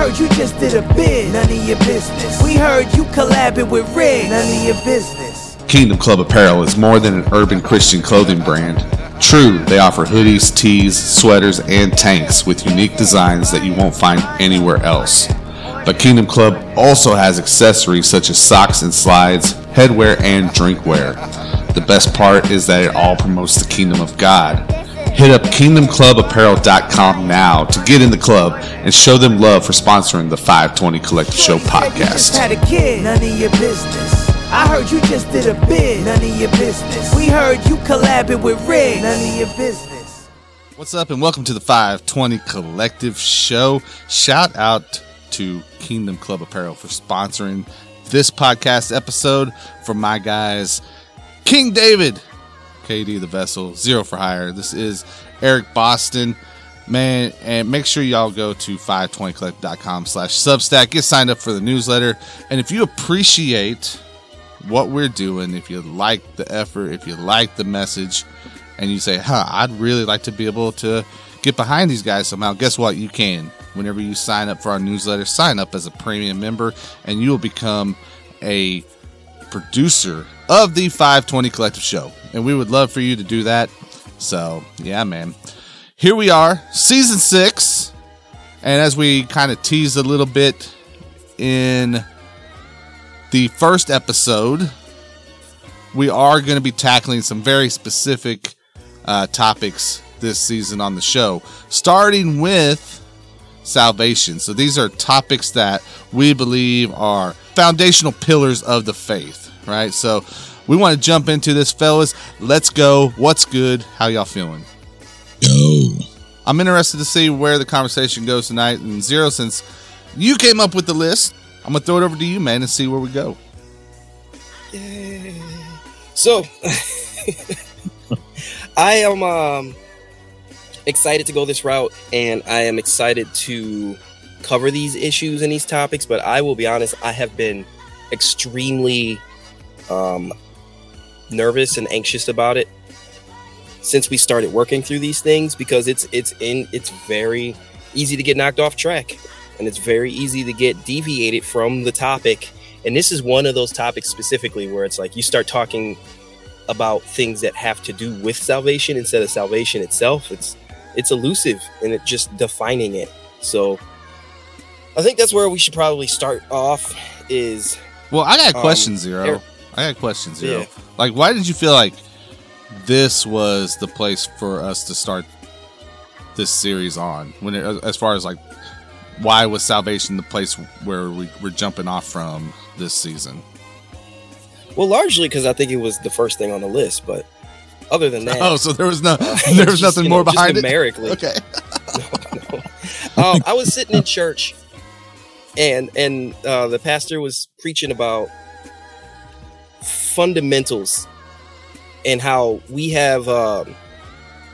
heard you just did a bid, none of your business. We heard you collabing with Rig, none of your business. Kingdom Club Apparel is more than an urban Christian clothing brand. True, they offer hoodies, tees, sweaters, and tanks with unique designs that you won't find anywhere else. But Kingdom Club also has accessories such as socks and slides, headwear, and drinkware. The best part is that it all promotes the kingdom of God. Hit up kingdomclubapparel.com now to get in the club and show them love for sponsoring the 520 Collective Show You said You just podcast. had a kid, none of your business. I heard you just did a bid, none of your business. We heard you collabing with Rig, none of your business. What's up, and welcome to the 520 Collective Show. Shout out to Kingdom Club Apparel for sponsoring this podcast episode for my guys, King David, KD the Vessel, Zero for Hire. This is Eric Boston. Man, and make sure y'all go to 520collect.com slash substack. Get signed up for the newsletter. And if you appreciate what we're doing, if you like the effort, if you like the message, and you say, huh, I'd really like to be able to get behind these guys somehow, guess what? You can. Whenever you sign up for our newsletter, sign up as a premium member, and you will become a producer of the 520 Collective Show. And we would love for you to do that. So, yeah, man. Here we are, season six. And as we kind of teased a little bit in the first episode, we are going to be tackling some very specific uh, topics this season on the show, starting with salvation. So these are topics that we believe are foundational pillars of the faith, right? So we want to jump into this, fellas. Let's go. What's good? How y'all feeling? Yo, I'm interested to see where the conversation goes tonight. And Zero, since you came up with the list, I'm gonna throw it over to you, man, and see where we go. So, I am um, excited to go this route, and I am excited to cover these issues and these topics. But I will be honest, I have been extremely um, nervous and anxious about it since we started working through these things because it's it's in it's very easy to get knocked off track, and it's very easy to get deviated from the topic. And this is one of those topics specifically where it's like you start talking about things that have to do with salvation instead of salvation itself. It's it's elusive and it just defining it. So I think that's where we should probably start off is Well, I got a Um, question, Zero. I got questions, question, Zero. Yeah. Like, why did you feel like this was the place for us to start this series on? When, it, as far as like, why was salvation the place where we were jumping off from this season? well largely because I think it was the first thing on the list, but other than that Oh, so there was no, uh, there was just, nothing you more know, just behind it. numerically. Okay. um, I was sitting in church, and and uh, the pastor was preaching about fundamentals and how we have um,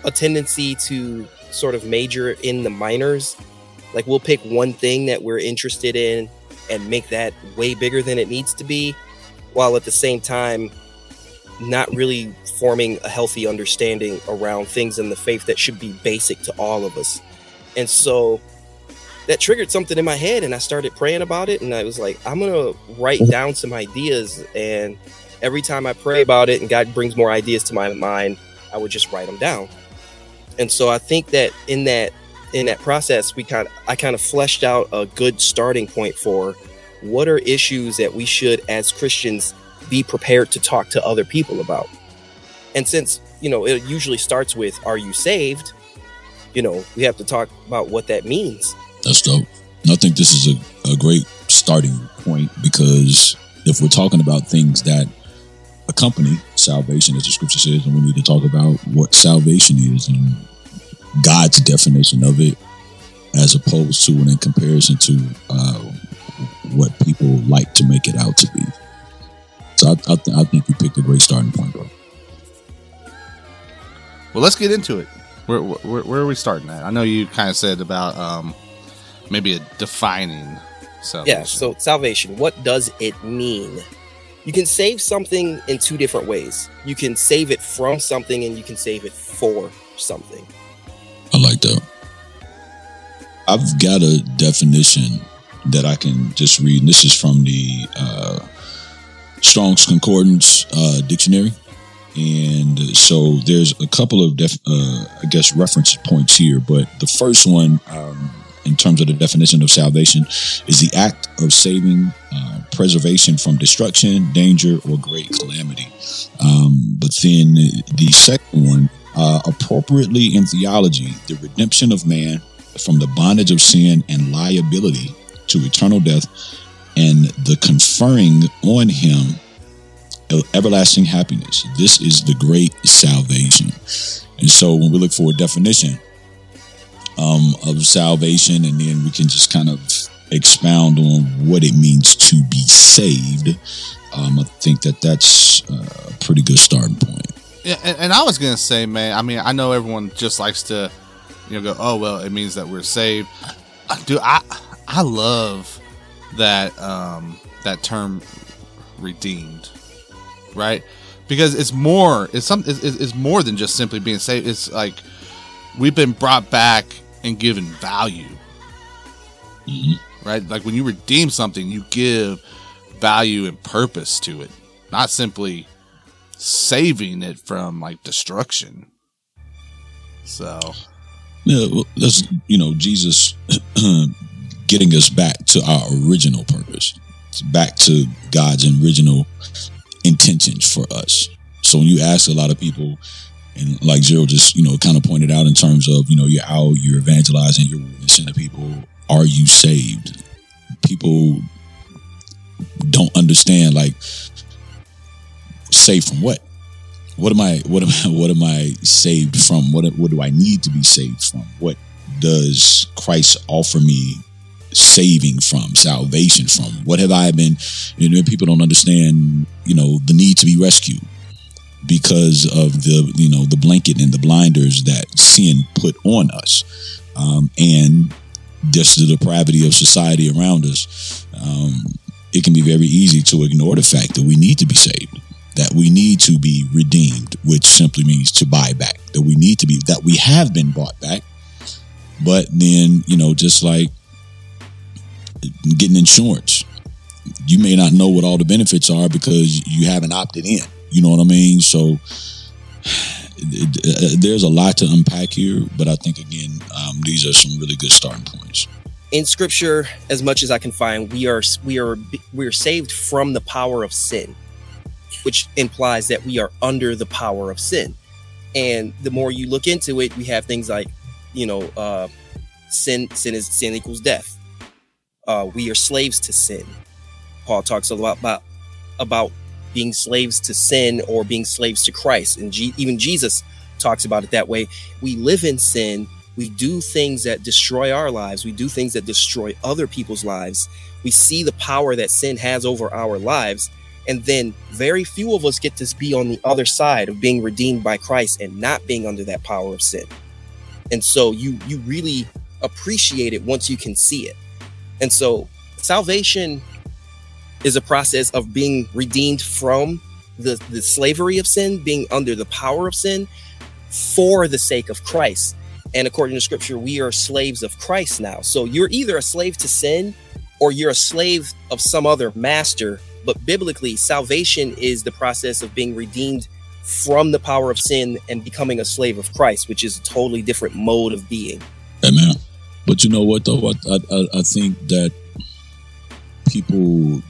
a tendency to sort of major in the minors. Like we'll pick one thing that we're interested in and make that way bigger than it needs to be, while at the same time not really forming a healthy understanding around things in the faith that should be basic to all of us. And so that triggered something in my head and I started praying about it and I was like, I'm going to write down some ideas and every time I pray about it and God brings more ideas to my mind, I would just write them down. And so I think that in that in that process we kind of I kind of fleshed out a good starting point for what are issues that we should as Christians be prepared to talk to other people about. And since, you know, it usually starts with are you saved? You know, we have to talk about what that means. that's dope. I think this is a, a great starting point because if we're talking about things that accompany salvation, as the scripture says, and we need to talk about what salvation is and God's definition of it, as opposed to and in comparison to uh, what people like to make it out to be. So I, I, th- I think you picked a great starting point, bro. Well, let's get into it. Where, where, where are we starting at? I know you kind of said about um, maybe a defining salvation. Yeah, so salvation, what does it mean? You can save something in two different ways. You can save it from something and you can save it for something. I like that. I've got a definition that I can just read. And this is from the uh, Strong's Concordance uh, Dictionary. And so there's a couple of, def- uh, I guess, reference points here. But the first one, um, in terms of the definition of salvation, is the act of saving, uh, preservation from destruction, danger, or great calamity. Um, but then the second one, uh, appropriately in theology, the redemption of man from the bondage of sin and liability to eternal death, and the conferring on him everlasting happiness. This is the great salvation. And so when we look for a definition um, of salvation, and then we can just kind of expound on what it means to be saved, um, I think that that's a pretty good starting point. Yeah, and, and I was gonna say, man. I mean, I know everyone just likes to, you know, go, "Oh, well, it means that we're saved." Dude, I I love that um, that term redeemed, right? Because it's more it's some it's, it's more than just simply being saved. It's like we've been brought back and given value, right? Like when you redeem something, you give value and purpose to it, not simply saving it from like destruction. So Yeah, well, that's you know Jesus getting us back to our original purpose, back to God's original intentions for us. So when you ask a lot of people, and like Gerald just you know kind of pointed out in terms of you know you're out, you're evangelizing, you're witnessing to people, are you saved? People don't understand like saved from what? What am I? What am I? What am I saved from? What What do I need to be saved from? What does Christ offer me saving from, salvation from? What have I been? You know, people don't understand. You know, the need to be rescued because of the you know the blanket and the blinders that sin put on us, um, and just the depravity of society around us. Um, it can be very easy to ignore the fact that we need to be saved that we need to be redeemed, which simply means to buy back. That we need to be that we have been bought back. But then, you know, just like getting insurance, you may not know what all the benefits are because you haven't opted in. You know what I mean? So there's a lot to unpack here, but I think again, um, these are some really good starting points. In scripture as much as i can find we are we are we are saved from the power of sin which implies that we are under the power of sin. And the more you look into it we have things like you know uh sin sin is sin equals death. Uh we are slaves to sin. Paul talks a lot about about being slaves to sin or being slaves to christ and G- even jesus talks about it that way we live in sin we do things that destroy our lives. We do things that destroy other people's lives. We see the power that sin has over our lives. And then very few of us get to be on the other side of being redeemed by Christ and not being under that power of sin. And so you you really appreciate it once you can see it. And so salvation is a process of being redeemed from the, the slavery of sin, being under the power of sin for the sake of Christ. And according to scripture, we are slaves of Christ now. So you're either a slave to sin or you're a slave of some other master. But biblically, salvation is the process of being redeemed from the power of sin and becoming a slave of Christ, which is a totally different mode of being. Amen. But you know what, though? I, I, I think that people,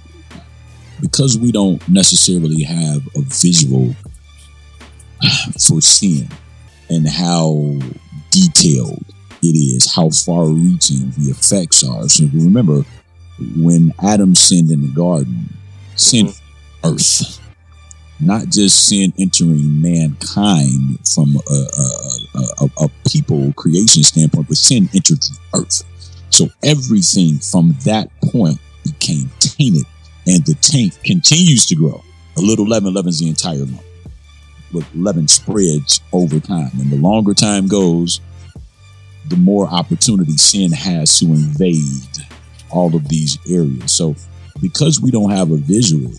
because we don't necessarily have a visual for sin and how detailed it is, how far reaching the effects are. So remember, when Adam sinned in the garden, sin mm-hmm. earth, not just sin entering mankind from a, a, a, a, people creation standpoint, but sin entered the earth. So everything from that point became tainted, and the taint continues to grow. A little leaven leavens the entire lump but leaven spreads over time. And the longer time goes, the more opportunity sin has to invade all of these areas. So, because we don't have a visual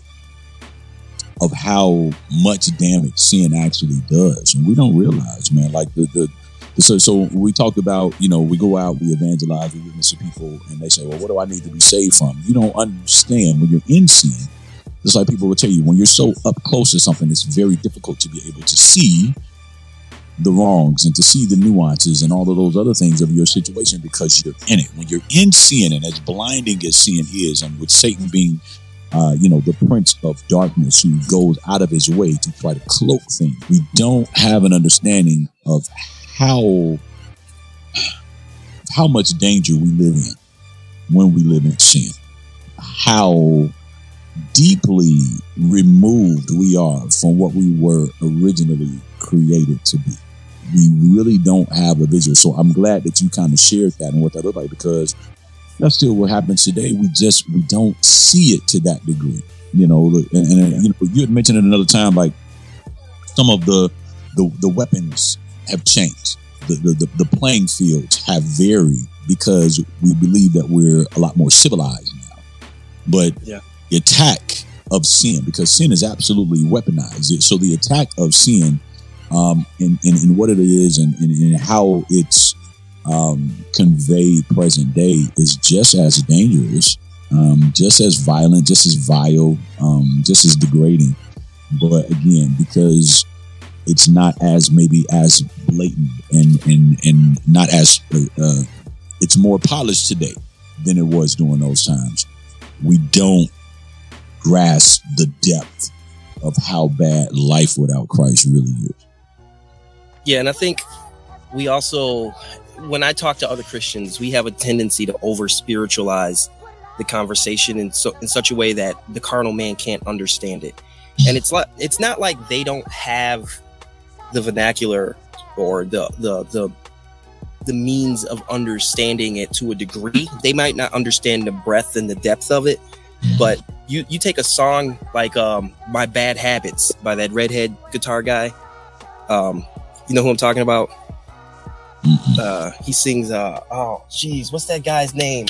of how much damage sin actually does, and we don't realize, man, like the the, So, so we talked about, you know, we go out, we evangelize, we witness to people, and they say, well, what do I need to be saved from? You don't understand when you're in sin. Just like people will tell you, when you're so up close to something, it's very difficult to be able to see the wrongs and to see the nuances and all of those other things of your situation because you're in it. When you're in sin, and as blinding as sin is, and with Satan being, uh, you know, the prince of darkness who goes out of his way to try to cloak things, we don't have an understanding of how how much danger we live in when we live in sin. How deeply removed we are from what we were originally created to be. We really don't have a visual. So I'm glad that you kind of shared that and what that looked like because that's still what happens today. We just we don't see it to that degree. You know, and, and you know, you had mentioned it another time, like some of the the, the weapons have changed. The, the, the, playing fields have varied because we believe that we're a lot more civilized now. But yeah. the attack of sin, because sin is absolutely weaponized. So the attack of sin um, in, in, in what it is and in, how it's um, conveyed present day is just as dangerous, um, just as violent, just as vile, um, just as degrading. But again, because it's not as maybe as blatant and and and not as uh, uh, it's more polished today than it was during those times. We don't grasp the depth of how bad life without Christ really is. Yeah, and I think we also, when I talk to other Christians, we have a tendency to over spiritualize the conversation in so in such a way that the carnal man can't understand it. And it's like it's not like they don't have the vernacular or the the the the means of understanding it to a degree. They might not understand the breadth and the depth of it, but you you take a song like um My Bad Habits by that redhead guitar guy. Um you know who I'm talking about? Uh he sings uh oh jeez, what's that guy's name?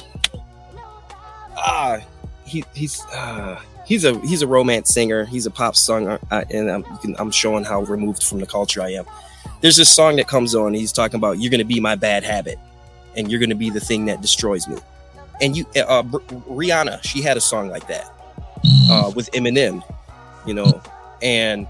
Ah, he he's uh he's a he's a romance singer. He's a pop singer, uh, and I'm, can, I'm showing how removed from the culture I am. There's this song that comes on. He's talking about you're going to be my bad habit, and you're going to be the thing that destroys me. And you, uh, uh Rihanna, she had a song like that uh, with Eminem, you know, and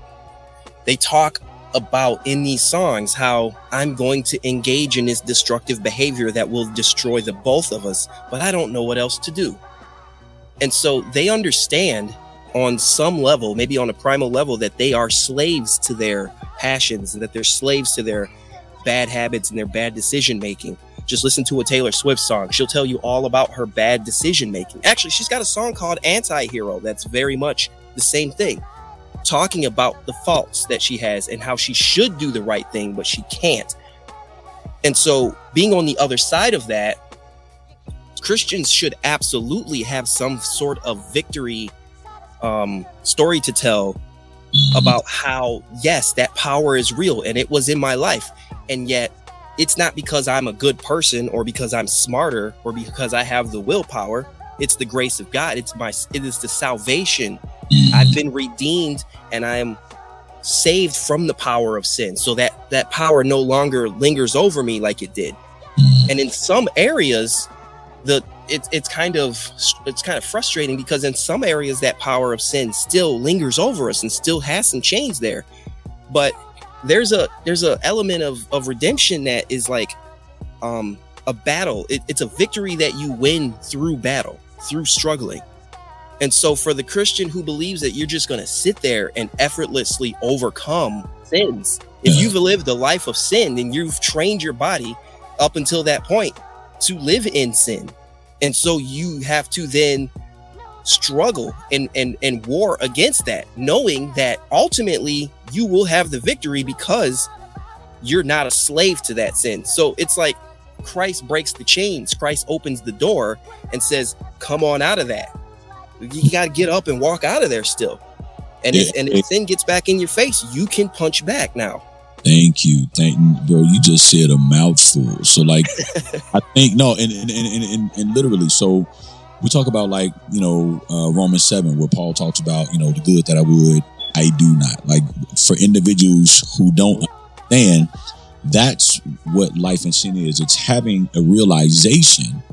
they talk about in these songs how I'm going to engage in this destructive behavior that will destroy the both of us, but I don't know what else to do. And so they understand on some level, maybe on a primal level, that they are slaves to their passions and that they're slaves to their bad habits and their bad decision making. Just listen to a Taylor Swift song. She'll tell you all about her bad decision making. Actually, she's got a song called Anti Hero that's very much the same thing, talking about the faults that she has and how she should do the right thing, but she can't. And so, being on the other side of that, Christians should absolutely have some sort of victory um, story to tell about how, yes, that power is real and it was in my life. And yet, it's not because I'm a good person or because I'm smarter or because I have the willpower. It's the grace of God. It's my, it is the salvation. I've been redeemed and I am saved from the power of sin so that that power no longer lingers over me like it did. And in some areas, the it's it's kind of it's kind of frustrating because in some areas that power of sin still lingers over us and still has some chains there. But there's a there's a element of of redemption that is like um a battle. It, it's a victory that you win through battle through struggling. And so for the christian who believes that you're just going to sit there and effortlessly overcome sins if you've lived a life of sin then you've trained your body up until that point to live in sin. And so you have to then struggle and and and war against that knowing that ultimately you will have the victory because you're not a slave to that sin. So it's like christ breaks the chains christ opens the door and says come on out of that. You got to get up and walk out of there still. And if, and if sin gets back in your face you can punch back now Thank you. Thank bro. You just said a mouthful. So like I think no, and and, and and and literally, so we talk about like, you know, uh Romans seven where Paul talks about, you know, the good that I would, I do not. Like for individuals who don't understand That's what life in sin is. It's having a realization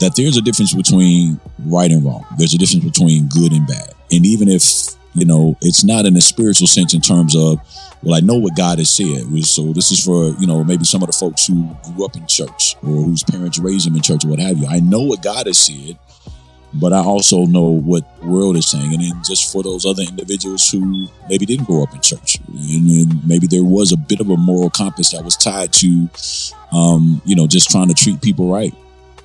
that there's a difference between right and wrong. There's a difference between good and bad. And even if, you know, it's not in a spiritual sense in terms of, well, I know what God has said. So this is for, you know, maybe some of the folks who grew up in church or whose parents raised them in church or what have you. I know what God has said, but I also know what the world is saying. And then just for those other individuals who maybe didn't grow up in church, and maybe there was a bit of a moral compass that was tied to, um, you know, just trying to treat people right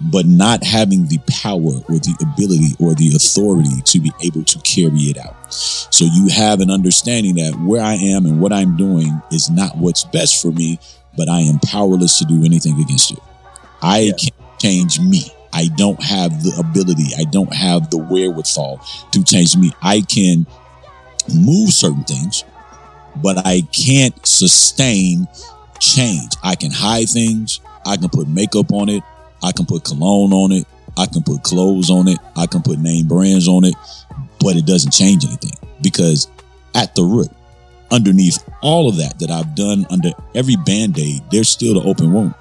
but not having the power or the ability or the authority to be able to carry it out. So you have an understanding that where I am and what I'm doing is not what's best for me, but I am powerless to do anything against it. I yeah. can't change me. I don't have the ability. I don't have the wherewithal to change me. I can move certain things, but I can't sustain change. I can hide things. I can put makeup on it. I can put cologne on it. I can put clothes on it. I can put name brands on it, but it doesn't change anything because at the root, underneath all of that that I've done under every band aid, there's still the open wound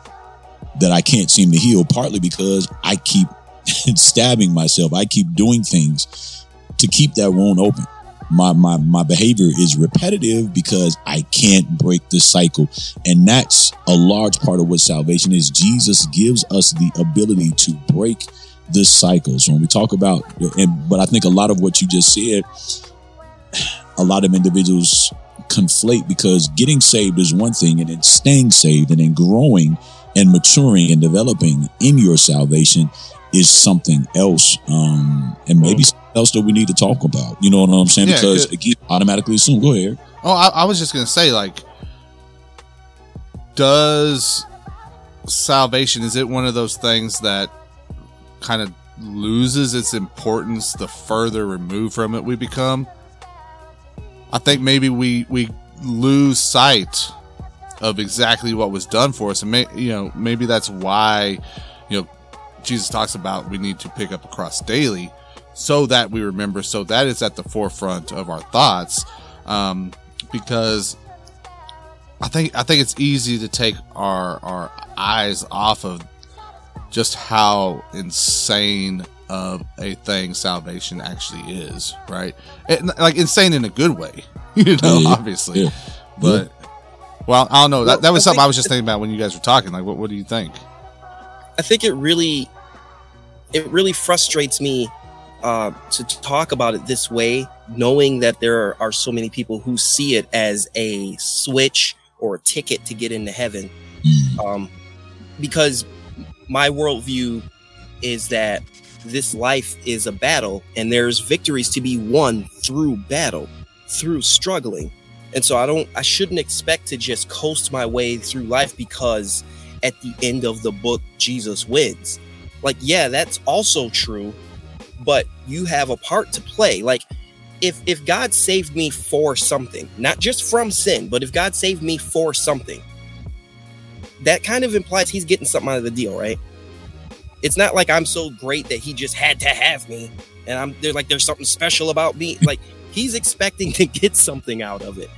that I can't seem to heal, partly because I keep stabbing myself. I keep doing things to keep that wound open my my my behavior is repetitive because I can't break the cycle. And that's a large part of what salvation is. Jesus gives us the ability to break the cycle. So when we talk about and but I think a lot of what you just said, a lot of individuals conflate because getting saved is one thing and then staying saved and then growing and maturing and developing in your salvation is something else. Um, and maybe something else that we need to talk about. You know what I'm saying? Yeah, because again, automatically assume. Go ahead. Oh, I, I was just gonna say, like, does salvation is it one of those things that kind of loses its importance the further removed from it we become? I think maybe we we lose sight of exactly what was done for us, and may, you know maybe that's why you know Jesus talks about we need to pick up a cross daily so that we remember, so that is at the forefront of our thoughts. Um, because I think I think it's easy to take our our eyes off of just how insane of a thing salvation actually is, right? It, like insane in a good way, you know, yeah, obviously. Yeah. But well, I don't know. That that was something I was just thinking about when you guys were talking. Like, what what do you think? I think it really it really frustrates me uh, to talk about it this way, knowing that there are, are, so many people who see it as a switch or a ticket to get into heaven. Mm. Um, because my worldview is that this life is a battle and there's victories to be won through battle, through struggling. And so I don't, I shouldn't expect to just coast my way through life because at the end of the book, Jesus wins. Like, yeah, that's also true but you have a part to play. Like if if God saved me for something, not just from sin, but if God saved me for something, that kind of implies he's getting something out of the deal, right? It's not like I'm so great that he just had to have me and I'm there like there's something special about me. Like he's expecting to get something out of it.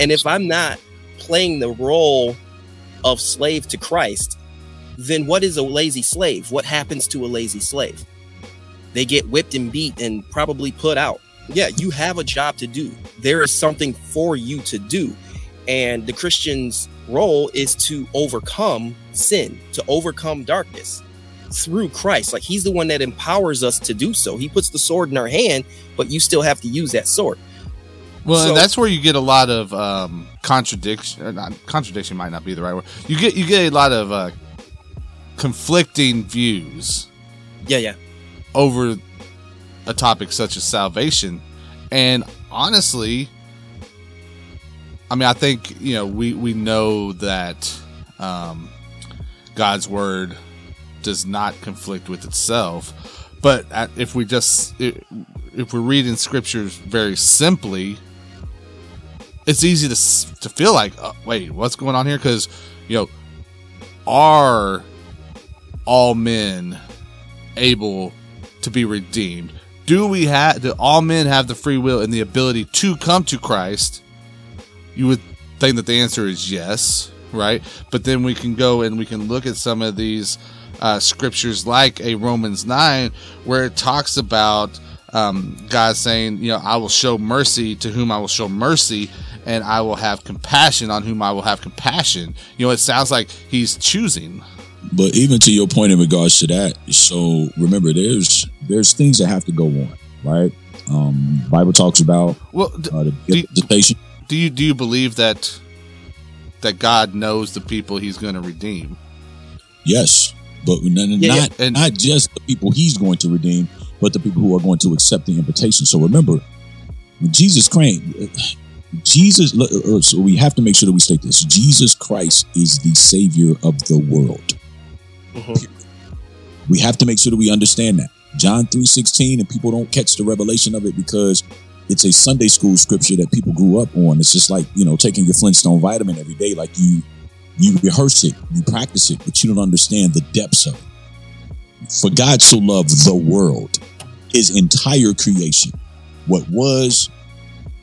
And if I'm not playing the role of slave to Christ, then what is a lazy slave? What happens to a lazy slave? they get whipped and beat and probably put out. Yeah, you have a job to do. There is something for you to do. And the Christian's role is to overcome sin, to overcome darkness through Christ. Like he's the one that empowers us to do so. He puts the sword in our hand, but you still have to use that sword. Well, so, that's where you get a lot of um, contradiction. Not, contradiction might not be the right word. You get you get a lot of uh, conflicting views. Yeah, yeah over a topic such as salvation. And honestly, I mean, I think, you know, we, we know that um, God's word does not conflict with itself. But if we just, if we're reading scriptures very simply, it's easy to, to feel like, oh, wait, what's going on here? Because, you know, are all men able to be redeemed? Do we have do all men have the free will and the ability to come to Christ? You would think that the answer is yes, right? But then we can go and we can look at some of these uh, scriptures, like a Romans nine, where it talks about um, God saying, you know, I will show mercy to whom I will show mercy, and I will have compassion on whom I will have compassion. You know, it sounds like He's choosing. But even to your point in regards to that, so remember, there's there's things that have to go on, right? Um, Bible talks about well, d- uh, the do, do you do you believe that that God knows the people He's going to redeem? Yes, but not yeah, not, yeah. not just the people He's going to redeem, but the people who are going to accept the invitation. So remember, when Jesus came, Jesus. Uh, so we have to make sure that we state this: Jesus Christ is the Savior of the world. Mm-hmm. We have to make sure that we understand that. John 3:16 and people don't catch the revelation of it because it's a Sunday school scripture that people grew up on. It's just like, you know, taking your Flintstone vitamin every day like you you rehearse it, you practice it, but you don't understand the depths of it. For God so loved the world, his entire creation, what was,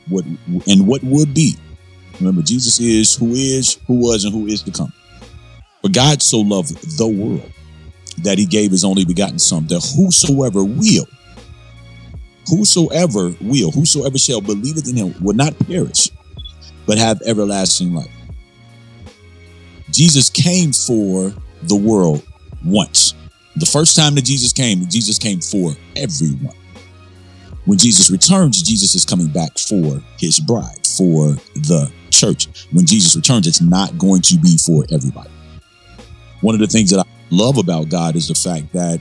what and what would be. Remember, Jesus is who is, who was, and who is to come. For God so loved the world that he gave his only begotten son, that whosoever will, whosoever will, whosoever shall believe in him will not perish, but have everlasting life. Jesus came for the world once. The first time that Jesus came, Jesus came for everyone. When Jesus returns, Jesus is coming back for his bride, for the church. When Jesus returns, it's not going to be for everybody. One of the things that I love about God is the fact that,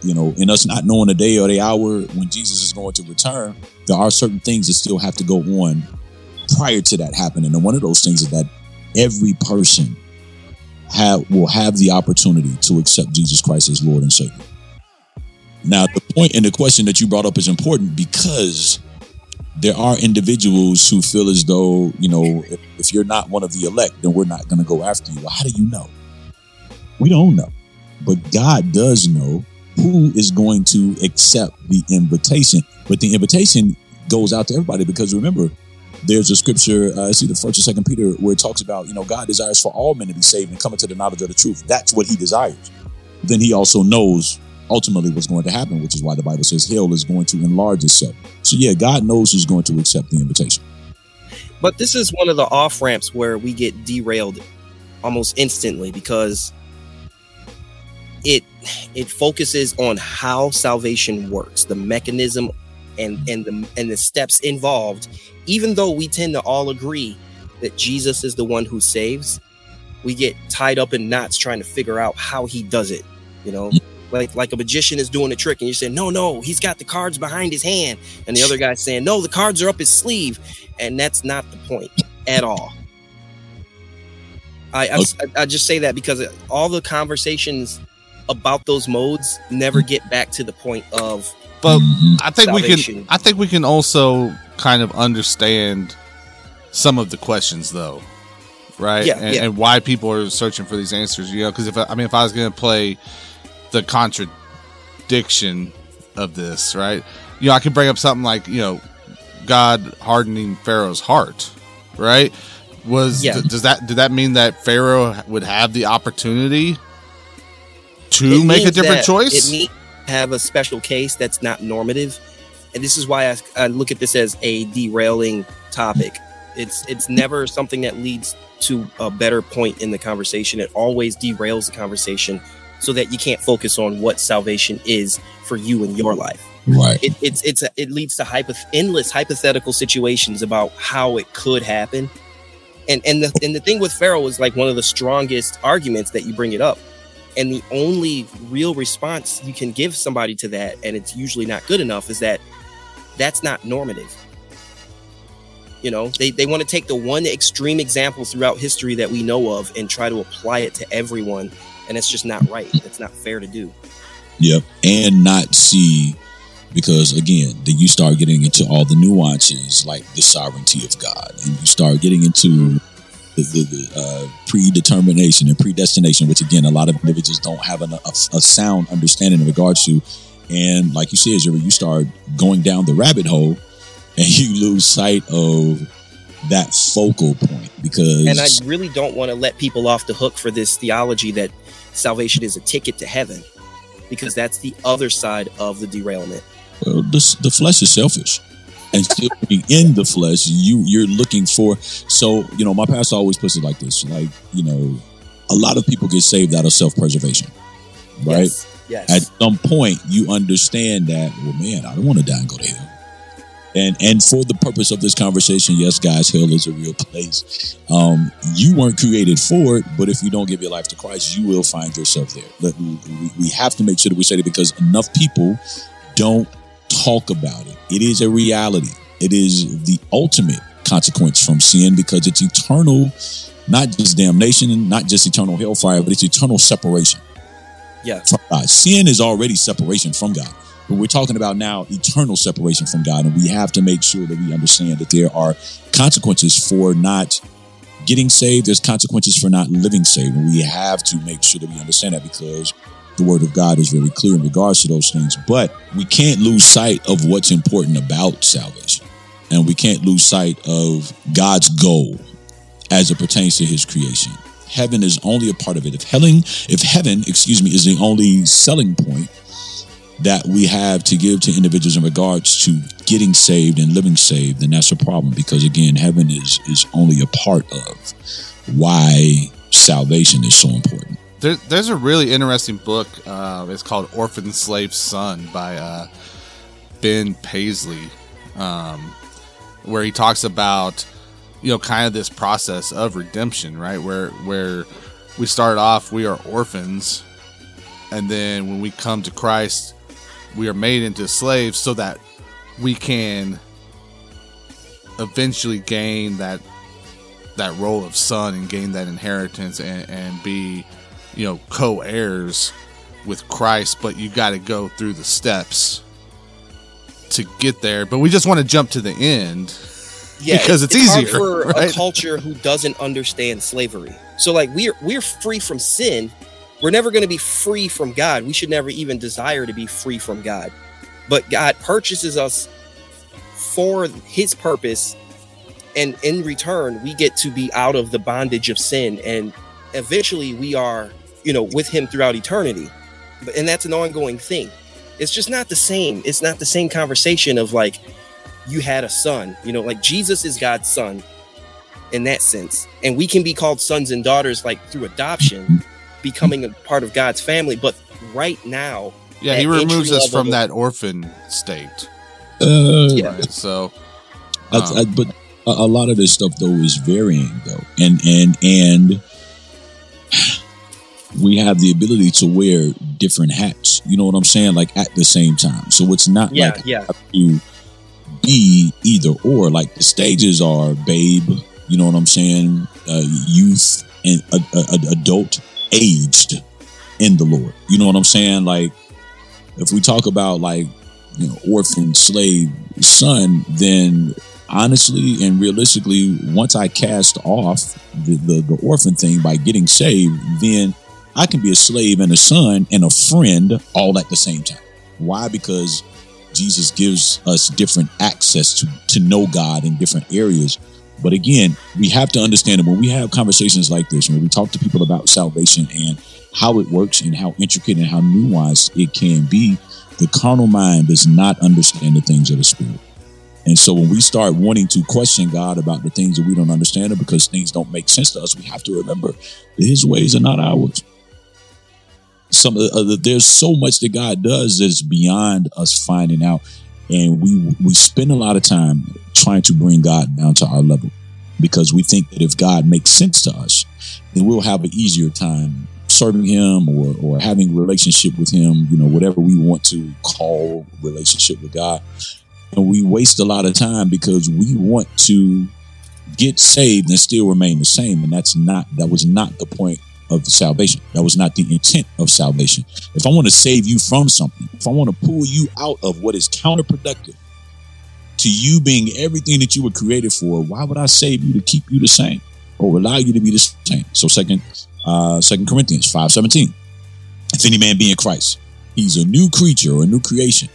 you know, in us not knowing the day or the hour when Jesus is going to return, there are certain things that still have to go on prior to that happening. And one of those things is that every person have, will have the opportunity to accept Jesus Christ as Lord and Savior. Now, the point and the question that you brought up is important because there are individuals who feel as though, you know, if, you're not one of the elect, then we're not going to go after you. How do you know? We don't know. But God does know who is going to accept the invitation. But the invitation goes out to everybody because remember, there's a scripture, uh, see the first or second Peter, where it talks about, you know, God desires for all men to be saved and come into the knowledge of the truth. That's what he desires. Then he also knows ultimately what's going to happen, which is why the Bible says hell is going to enlarge itself. So yeah, God knows who's going to accept the invitation. But this is one of the off ramps where we get derailed almost instantly because it it focuses on how salvation works, the mechanism and and the and the steps involved. Even though we tend to all agree that Jesus is the one who saves, we get tied up in knots trying to figure out how he does it. You know, like like a magician is doing a trick, and you're saying, "No, no, he's got the cards behind his hand," and the other guy's saying, "No, the cards are up his sleeve," and that's not the point at all. I, I, I just say that because all the conversations about those modes never get back to the point of but I think salvation. we can I think we can also kind of understand some of the questions though. Right? Yeah, and, yeah. and why people are searching for these answers, you know, because if I, I mean if I was going to play the contradiction of this, right? You know, I could bring up something like, you know, God hardening Pharaoh's heart, right? Was yeah. th- does that did that mean that Pharaoh would have the opportunity to it make a different choice? It means have a special case that's not normative, and this is why I, I look at this as a derailing topic. It's it's never something that leads to a better point in the conversation. It always derails the conversation so that you can't focus on what salvation is for you in your life. Right. It, it's it's a, it leads to hypo- endless hypothetical situations about how it could happen. And and the and the thing with Pharaoh is like one of the strongest arguments that you bring it up and the only real response you can give somebody to that, and it's usually not good enough, is that that's not normative. You know, they, they want to take the one extreme example throughout history that we know of and try to apply it to everyone. And it's just not right. It's not fair to do. Yep. And not see, because again, then you start getting into all the nuances like the sovereignty of God. And you start getting into the, uh, predetermination and predestination, which again, a lot of individuals don't have an, a, a, sound understanding in regards to. And like you said, you start going down the rabbit hole and you lose sight of that focal point because And I really don't want to let people off the hook for this theology that salvation is a ticket to heaven, because that's the other side of the derailment. well, the, the flesh is selfish and still being in the flesh you you're looking for so you know my pastor always puts it like this like you know a lot of people get saved out of self-preservation right Yes. yes. at some point you understand that well man i don't want to die and go to hell and and for the purpose of this conversation yes guys hell is a real place um you weren't created for it but if you don't give your life to christ you will find yourself there we- we have to make sure that we say it because enough people don't talk about it it is a reality it is the ultimate consequence from sin because it's eternal not just damnation not just eternal hellfire but it's eternal separation yes. from God. Sin is already separation from God. But we're talking about now eternal separation from God. And we have to make sure that we understand that there are consequences for not getting saved. There's consequences for not living saved. And we have to make sure that we understand that because the word of God is very clear in regards to those things. But we can't lose sight of what's important about salvation. And we can't lose sight of God's goal as it pertains to his creation. Heaven is only a part of it. If heaven, if heaven, excuse me, is the only selling point that we have to give to individuals in regards to getting saved and living saved, then that's a problem because again, heaven is is only a part of why salvation is so important. There, there's a really interesting book. Uh, it's called Orphan Slave Son by uh, Ben Paisley, um, where he talks about you know kind of this process of redemption, right? Where where we start off, we are orphans, and then when we come to Christ, we are made into slaves so that we can eventually gain that that role of son and gain that inheritance and, and be you know co-heirs with christ but you got to go through the steps to get there but we just want to jump to the end Yeah, Because it's hard easier, for right? a culture who doesn't understand slavery. So, like, we're we're free from sin. We're never going to be free from God. We should never even desire to be free from God. But God purchases us for His purpose, and in return, we get to be out of the bondage of sin, and eventually, we are, you know, with Him throughout eternity. But and that's an ongoing thing. It's just not the same. It's not the same conversation of like you had a son. You know, like Jesus is God's son in that sense. And we can be called sons and daughters like through adoption, becoming a part of God's family. But right now, yeah he removes us from that orphan state Uh, Yeah. right? so I, um, I, but a, a lot of this stuff though is varying though, and and and we have the ability to wear different hats. You know what I'm saying? Like at the same time. So it's not yeah, like yeah, to be either or. Like the stages are babe. You know what I'm saying? Uh, youth and uh, uh, adult aged in the Lord. You know what I'm saying? Like if we talk about like you know orphan slave son, then honestly and realistically, once I cast off the, the, the orphan thing by getting saved, then I can be a slave and a son and a friend all at the same time. Why? Because Jesus gives us different access to, to know God in different areas. But again, we have to understand that when we have conversations like this, when we talk to people about salvation and how it works and how intricate and how nuanced it can be, the carnal mind does not understand the things of the spirit. And so when we start wanting to question God about the things that we don't understand or because things don't make sense to us, we have to remember that his ways are not ours. Some of the, there's so much that God does that's beyond us finding out. And we we spend a lot of time trying to bring God down to our level because we think that if God makes sense to us, then we'll have an easier time serving him or or having a relationship with him, you know, whatever we want to call relationship with God and we waste a lot of time because we want to get saved and still remain the same and that's not that was not the point of salvation. That was not the intent of salvation. If i want to save you from something if i want to pull you out of what is counterproductive to you being everything that you were created for why would i save you to keep you the same or allow you to be the same? So second uh second corinthians 5 17 if any man be in christ he's a new creature or a new creation.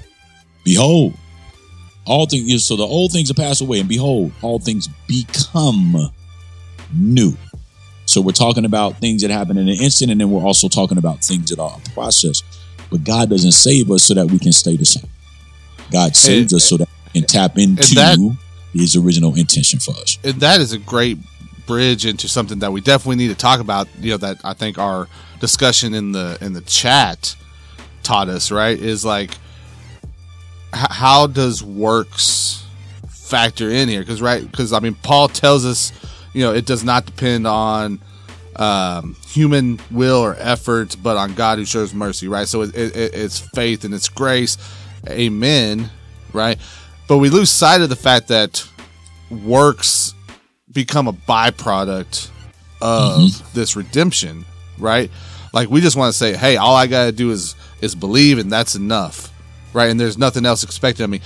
Behold All things so the old things are passed away, and behold, all things become new. So we're talking about things that happen in an instant, and then we're also talking about things that are a process. But God doesn't save us so that we can stay the same. God saves And- us so that we can tap into that- His original intention for us. and that is a great bridge into something that we definitely need to talk about. You know, that I think our discussion in the in the chat taught us right is like h- how does works factor in here? Because right, because I mean, Paul tells us, you know, it does not depend on um, human will or effort, but on God who shows mercy. Right, so it, it, it's faith and it's grace. Amen. Right, but we lose sight of the fact that works become a byproduct of this redemption, right? Like we just want to say, hey, all I gotta do is is believe, and that's enough, right? And there's nothing else expected. I mean,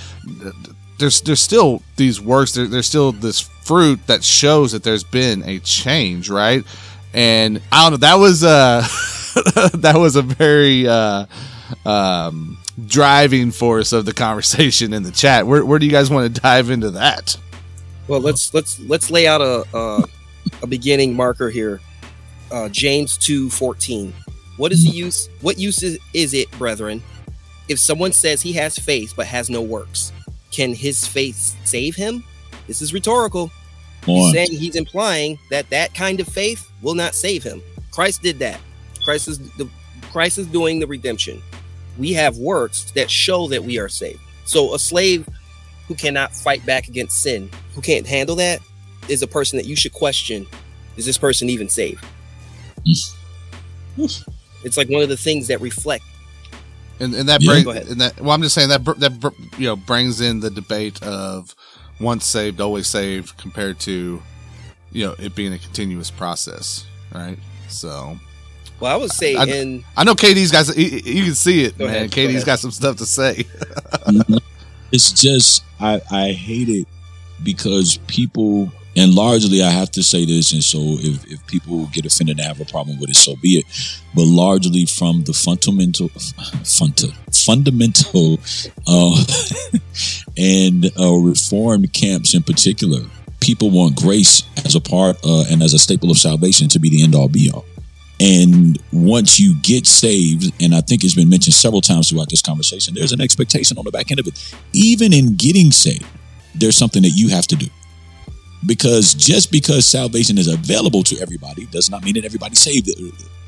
there's there's still these works. There, there's still this fruit that shows that there's been a change, right? And I don't know. That was uh that was a very uh um driving force of the conversation in the chat. Where where do you guys want to dive into that? Well, let's let's let's lay out a a, a beginning marker here. Uh, James two fourteen. What is the use? What use is, is it, brethren, if someone says he has faith but has no works? Can his faith save him? This is rhetorical. He's saying he's implying that that kind of faith will not save him. Christ did that. Christ is the Christ is doing the redemption. We have works that show that we are saved. So a slave who cannot fight back against sin, who can't handle that, is a person that you should question: Is this person even saved? It's like one of the things that reflect. And, and that Yeah. brings Go and that well i'm just saying that br- that br- you know brings in the debate of once saved always saved compared to you know it being a continuous process right? So Well, I would say I- in i know katie's got you you can see it Go man. ahead, go katie's ahead. got some stuff to say. It's just I I hate it because people and largely I have to say this and so if, if people get offended and have a problem with it so be it but largely from the fundamental funda, fundamental uh, and uh, reformed camps in particular people want grace as a part uh, and as a staple of salvation to be the end all be all and once you get saved, and I think it's been mentioned several times throughout this conversation, there's an expectation on the back end of it. Even in getting saved, there's something that you have to do. Because just because salvation is available to everybody does not mean that everybody's saved.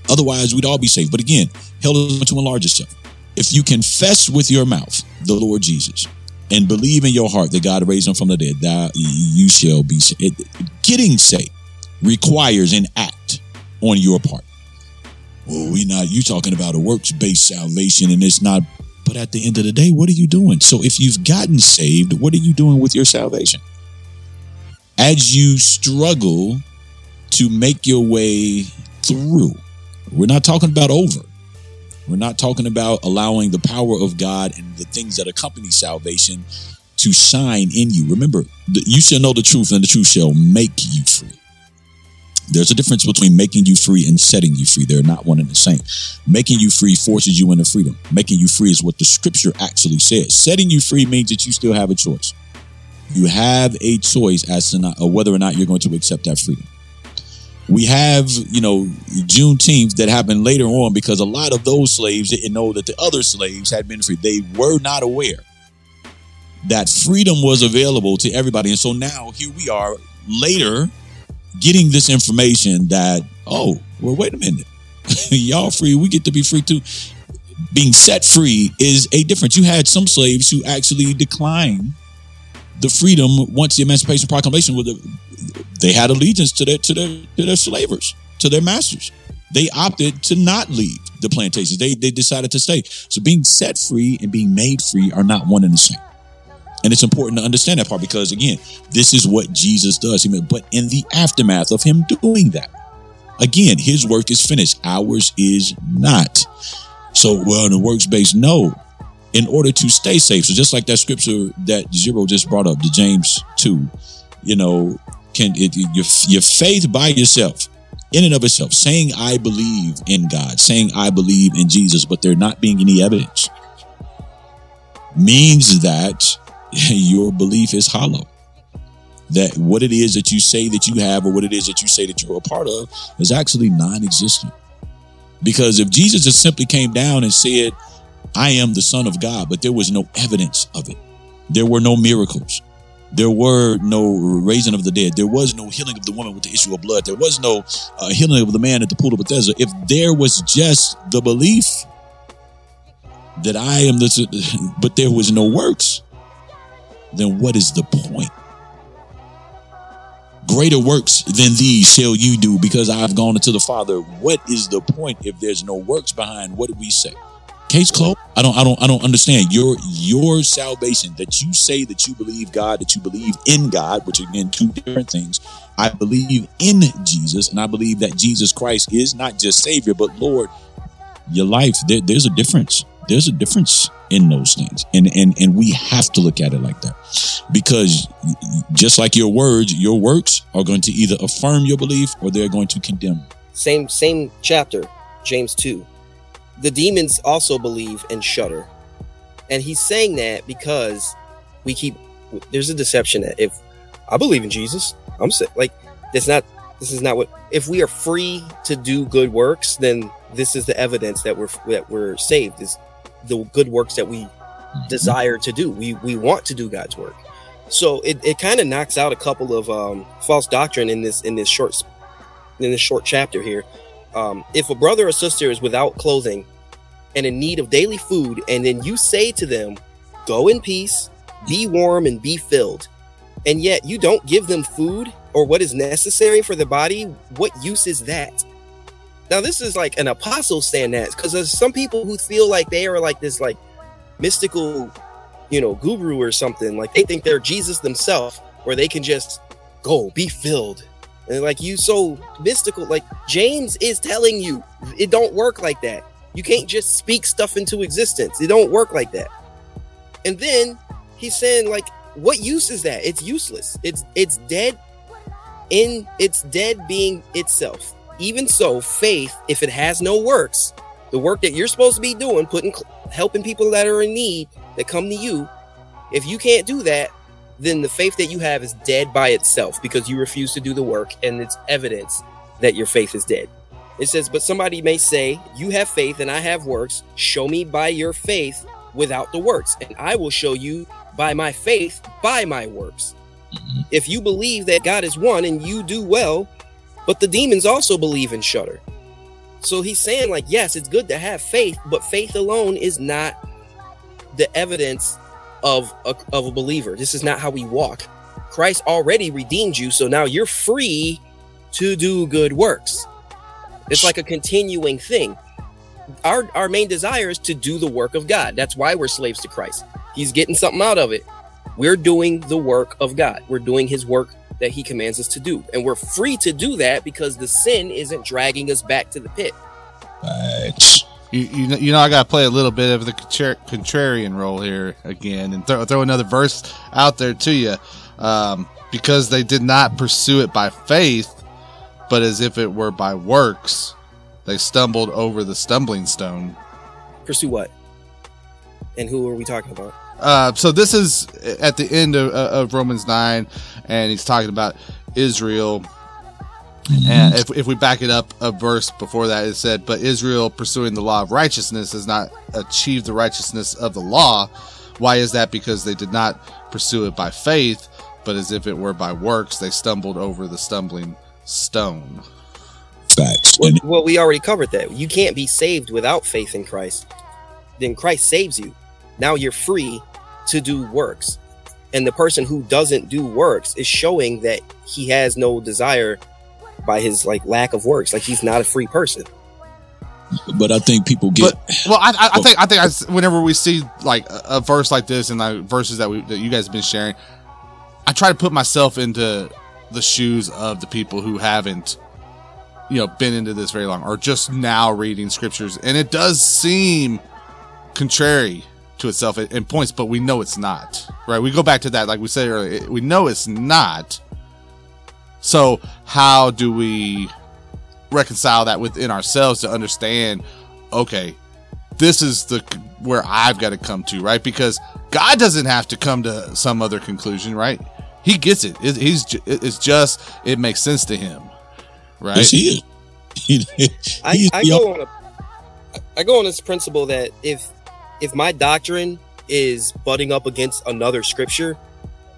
Otherwise, we'd all be saved. But again, hell is going to enlarge itself. If you confess with your mouth the Lord Jesus and believe in your heart that God raised him from the dead, thou, you shall be saved. Getting saved requires an act on your part. Well, we not you talking about a works based salvation and it's not but at the end of the day, what are you doing? So if you've gotten saved, what are you doing with your salvation? As you struggle to make your way through, we're not talking about over. We're not talking about allowing the power of God and the things that accompany salvation to shine in you. Remember, you shall know the truth, and the truth shall make you free. There's a difference between making you free and setting you free. They're not one and the same. Making you free forces you into freedom. Making you free is what the scripture actually says. Setting you free means that you still have a choice. You have a choice as to not, or whether or not you're going to accept that freedom. We have, you know, Juneteenth that happened later on because a lot of those slaves didn't know that the other slaves had been free. They were not aware that freedom was available to everybody. And so now here we are later getting this information that, oh, well, wait a minute. Y'all free, we get to be free too. Being set free is a difference. You had some slaves who actually declined the freedom once the Emancipation Proclamation was they had allegiance to their to their to their slavers, to their masters. They opted to not leave the plantations. They they decided to stay. So being set free and being made free are not one and the same. And it's important to understand that part because again, this is what Jesus does. He meant, but in the aftermath of him doing that, again, his work is finished. Ours is not. So, well, in the works based, no. In order to stay safe. So just like that scripture that Zero just brought up, the James 2, you know, can it, your, your faith by yourself, in and of itself, saying I believe in God, saying I believe in Jesus, but there not being any evidence, means that your belief is hollow. That what it is that you say that you have or what it is that you say that you're a part of is actually non existent. Because if Jesus just simply came down and said, I am the Son of God, but there was no evidence of it, there were no miracles. There were no raising of the dead. There was no healing of the woman with the issue of blood. There was no uh, healing of the man at the pool of Bethesda. If there was just the belief that I am the, but there was no works, then what is the point? Greater works than these shall you do because I have gone into the Father. What is the point if there's no works behind what we say? Case closed. I don't I don't I don't understand your your salvation that you say that you believe God, that you believe in God, which again two different things. I believe in Jesus and I believe that Jesus Christ is not just Savior, but Lord. Your life, there, there's a difference. There's a difference in those things. And and and we have to look at it like that. Because just like your words, your works are going to either affirm your belief or they're going to condemn. Same same chapter, James 2 the demons also believe and shudder. And he's saying that because we keep there's a deception that if I believe in Jesus, I'm saying like that's not this is not what if we are free to do good works, then this is the evidence that we're that we're saved is the good works that we mm-hmm. desire to do. We we want to do God's work. So it, it kind of knocks out a couple of um, false doctrine in this in this short in this short chapter here. Um, if a brother or sister is without clothing and in need of daily food, and then you say to them, Go in peace, be warm, and be filled, and yet you don't give them food or what is necessary for the body, what use is that? Now, this is like an apostle saying that because there's some people who feel like they are like this, like mystical, you know, guru or something. Like they think they're Jesus themselves, where they can just go be filled. Like you so mystical, like James is telling you, it don't work like that. You can't just speak stuff into existence. It don't work like that. And then he's saying like what use is that? It's useless. It's it's dead in it's dead being itself. Even so, faith if it has no works, the work that you're supposed to be doing, putting helping people that are in need that come to you, if you can't do that, then the faith that you have is dead by itself because you refuse to do the work and it's evidence that your faith is dead. It says, But somebody may say, You have faith and I have works. Show me by your faith without the works, and I will show you by my faith by my works. If you believe that God is one and you do well, but the demons also believe and shudder. So he's saying, like, yes, it's good to have faith, but faith alone is not the evidence of a, of a believer. This is not how we walk. Christ already redeemed you, so now you're free to do good works. It's like a continuing thing. Our our main desire is to do the work of God. That's why we're slaves to Christ. He's getting something out of it. We're doing the work of God. We're doing his work that he commands us to do. And we're free to do that because the sin isn't dragging us back to the pit. Right. You, you, know, you know, I got to play a little bit of the contrarian role here again and throw, throw another verse out there to you. Um, because they did not pursue it by faith, but as if it were by works, they stumbled over the stumbling stone. Pursue what? And who are we talking about? Uh, so this is at the end of, of, Romans 9, and he's talking about Israel. Mm-hmm. And if, if we back it up a verse before that, it said, But Israel, pursuing the law of righteousness, has not achieved the righteousness of the law. Why is that? Because they did not pursue it by faith, but as if it were by works, they stumbled over the stumbling stone. Facts. Well, well, we already covered that. You can't be saved without faith in Christ. Then Christ saves you. Now you're free to do works. And the person who doesn't do works is showing that he has no desire by his like lack of works. Like he's not a free person. But I think people get. But, well, I, I, oh. think I think I, whenever we see like a, a verse like this and like verses that we that you guys have been sharing, I try to put myself into the shoes of the people who haven't you know been into this very long or just now reading scriptures and it does seem contrary to itself in points but we know it's not right we go back to that like we said earlier we know it's not so how do we reconcile that within ourselves to understand okay this is the where i've got to come to right because God doesn't have to come to some other conclusion, right? He gets it. it he's it's just it makes sense to him, right? Yes, he is. I, I go on a, I go on this principle that if if my doctrine is butting up against another scripture,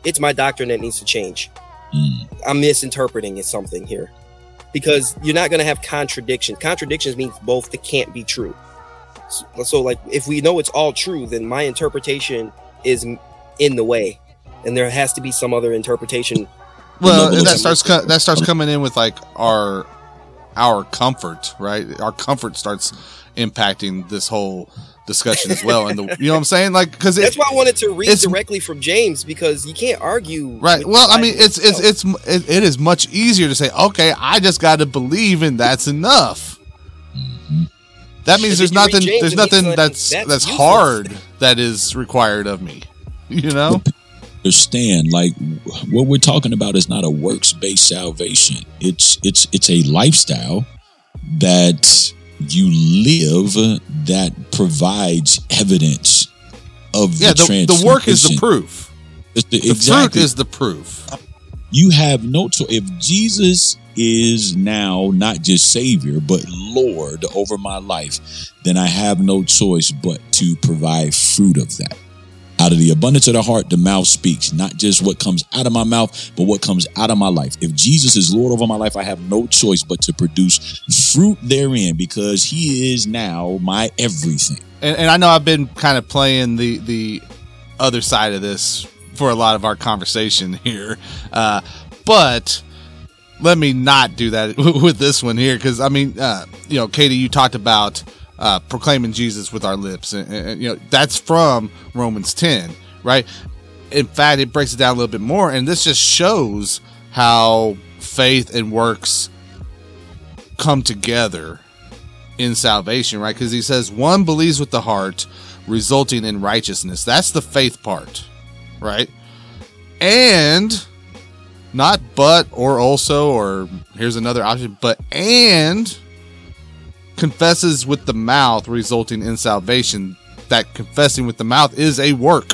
it's my doctrine that needs to change. Mm, I'm misinterpreting it something here because you're not going to have contradiction. Contradictions means both that can't be true. So, so, like, if we know it's all true, then my interpretation is in the way, and there has to be some other interpretation. well, and that starts co- that starts coming in with like our our comfort, right? Our comfort starts impacting this whole discussion as well, and the you know what I'm saying, like because That's why I wanted to read directly from James because you can't argue. Right. Well, I mean, Bible it's it's it's it, it is much easier to say, okay, I just got to believe, and that's enough. That means there's then you nothing James there's nothing like, that's "That's that's hard that is required of me. You know? understand like what we're talking about is not a works-based salvation it's it's it's a lifestyle that you live that provides evidence of Yeah. the, The, the work is the proof. It's the, The exactly fruit is the proof. you have no choice if jesus is now not just savior but lord over my life then i have no choice but to provide fruit of that out of the abundance of the heart the mouth speaks not just what comes out of my mouth but what comes out of my life. If jesus is lord over my life i have no choice but to produce fruit therein because he is now my everything. And, and I know I've been kind of playing the the other side of this for a lot of our conversation here, uh, but let me not do that with this one here because I mean, uh, you know, Katie, you talked about uh, proclaiming Jesus with our lips, and, and you know that's from Romans ten, right? In fact, it breaks it down a little bit more, and this just shows how faith and works come together in salvation, right? Because he says one believes with the heart, resulting in righteousness. That's the faith part, right? And not but or also or here's another option, but and confesses with the mouth, resulting in salvation. That confessing with the mouth is a work,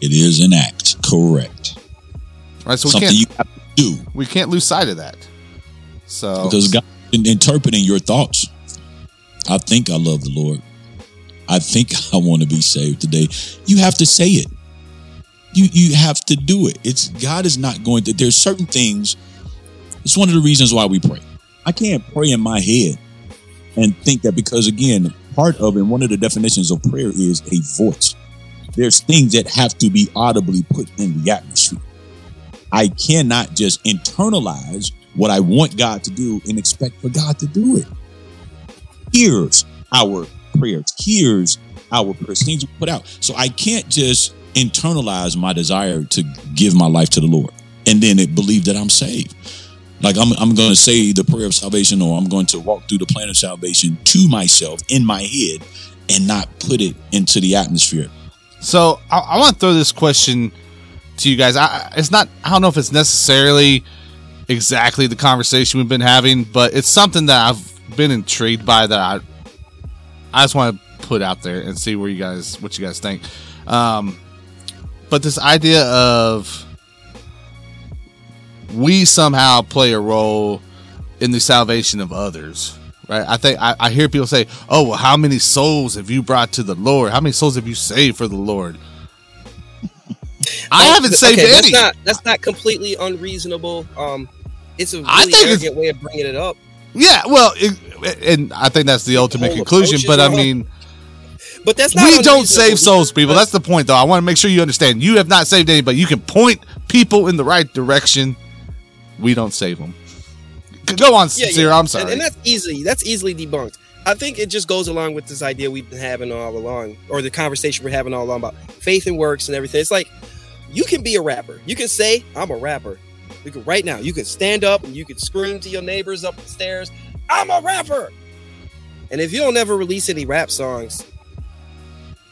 it is an act correct right? So we something can't you have to do we can't lose sight of that. So because God in interpreting your thoughts. I think I love the Lord. I think I want to be saved today. You have to say it. You you have to do it. It's God is not going to. There's certain things. It's one of the reasons why we pray. I can't pray in my head and think that because again, part of and one of the definitions of prayer is a voice. There's things that have to be audibly put in the atmosphere. I cannot just internalize what I want God to do and expect for God to do it. Here's our prayers. Here's our prayers. Things we put out. So I can't just internalize my desire to give my life to the Lord and then it believe that I'm saved. Like I'm, I'm going to say the prayer of salvation or I'm going to walk through the plan of salvation to myself in my head and not put it into the atmosphere. So I, I want to throw this question to you guys. I, it's not. I don't know if it's necessarily exactly the conversation we've been having, but it's something that I've been intrigued by that I I just want to put out there and see where you guys what you guys think. Um, but this idea of we somehow play a role in the salvation of others right? I think I, I hear people say oh well how many souls have you brought to the lord? How many souls have you saved for the lord? I haven't saved okay, any. That's not that's not completely unreasonable. Um, it's a really I think it's- arrogant way of bringing it up. yeah well it, and i think that's the ultimate whole conclusion but i mean But that's not we don't save souls people. that's the point though. I want to make sure you understand. You have not saved anybody you can point people in the right direction we don't save them go on Yeah, sincere yeah. i'm sorry and that's easily that's easily debunked. I think it just goes along with this idea we've been having all along, or the conversation we're having all along about faith and works and everything. It's like you can be a rapper. You can say I'm a rapper. You can right now. You can stand up and you can scream to your neighbors up the stairs, "I'm a rapper." And if you don't ever release any rap songs,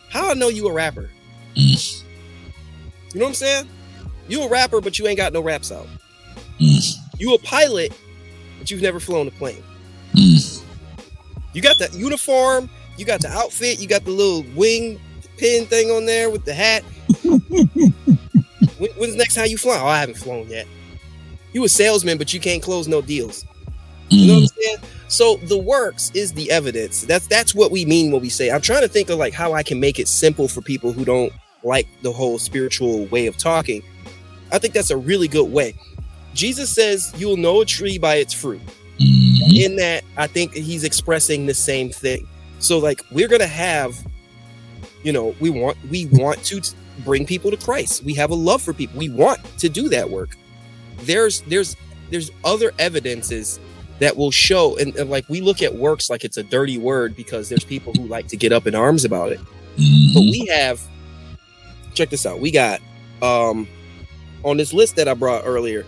how I know you a rapper? Mm. You know what I'm saying? You a rapper, but you ain't got no raps out. Mm. You a pilot, but you've never flown a plane. Mm. You got the uniform, you got the outfit, you got the little wing pin thing on there with the hat. when, when's the next time you fly? Oh, I haven't flown yet. You a salesman, but you can't close no deals. You know what I'm saying? So the works is the evidence. That's that's what we mean when we say. I'm trying to think of like how I can make it simple for people who don't like the whole spiritual way of talking. I think that's a really good way. Jesus says you'll know a tree by its fruit. Mhm. In that, I think he's expressing the same thing. So like we're gonna have, you know, we want we want to bring people to Christ. We have a love for people. We want to do that work. There's there's there's other evidences that will show and, and like we look at works like it's a dirty word because there's people who like to get up in arms about it Mhm. but we have check this out we got um on this list that i brought earlier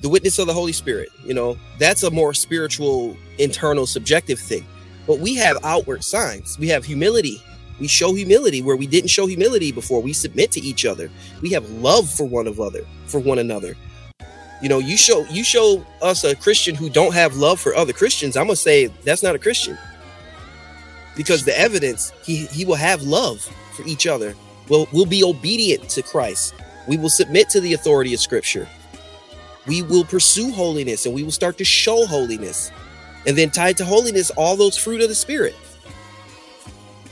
the witness of the holy spirit you know that's a more spiritual internal subjective thing. But we have outward signs. We have humility. We show humility where we didn't show humility before. We submit to each other. We have love for one another for one another. You know you show you show us a christian who don't have love for other christians i'm gonna say that's not a christian. Because the evidence he he will have love for each other. We'll we'll be obedient to christ. We will submit to the authority of scripture we will pursue holiness and we will start to show holiness and then tied to holiness all those fruit of the spirit.